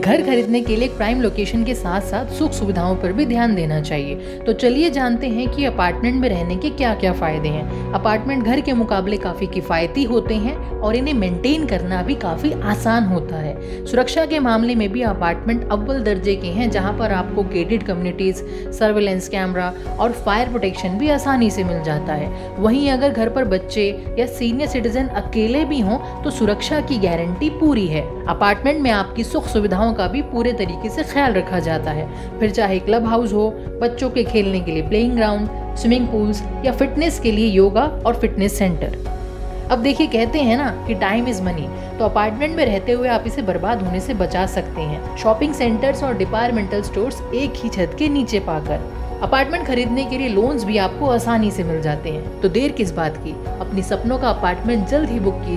घर खरीदने के लिए प्राइम लोकेशन के साथ साथ सुख सुविधाओं पर भी ध्यान देना चाहिए। तो चलिए जानते हैं कि अपार्टमेंट में रहने के क्या क्या फ़ायदे हैं। अपार्टमेंट घर के मुकाबले काफ़ी किफ़ायती होते हैं और इन्हें मेंटेन करना भी काफ़ी आसान होता है। सुरक्षा के मामले में भी अपार्टमेंट अव्वल दर्जे के हैं, जहाँ पर आपको गेटेड कम्युनिटीज़ सर्वेलेंस कैमरा और फायर प्रोटेक्शन भी आसानी से मिल जाता है। वहीं अगर घर पर बच्चे या सीनियर सिटीजन अकेले भी हों तो सुरक्षा की गारंटी पूरी है। अपार्टमेंट में आपकी सुख सुविधाओं का भी पूरे तरीके से ख्याल रखा जाता है। फिर चाहे क्लब हाउस हो, बच्चों के खेलने के लिए प्लेइंग ग्राउंड स्विमिंग पूल्स या फिटनेस के लिए योगा और फिटनेस सेंटर अब देखिए, कहते हैं ना कि टाइम इज़ मनी तो अपार्टमेंट में रहते हुए आप इसे बर्बाद होने से बचा सकते हैं। शॉपिंग सेंटर्स और डिपार्टमेंटल स्टोर्स एक ही छत के नीचे पाकर। अपार्टमेंट खरीदने के लिए लोन्स भी आपको आसानी से मिल जाते हैं। तो देर किस बात की? अपनी सपनों का अपार्टमेंट जल्द ही बुक कीजिए।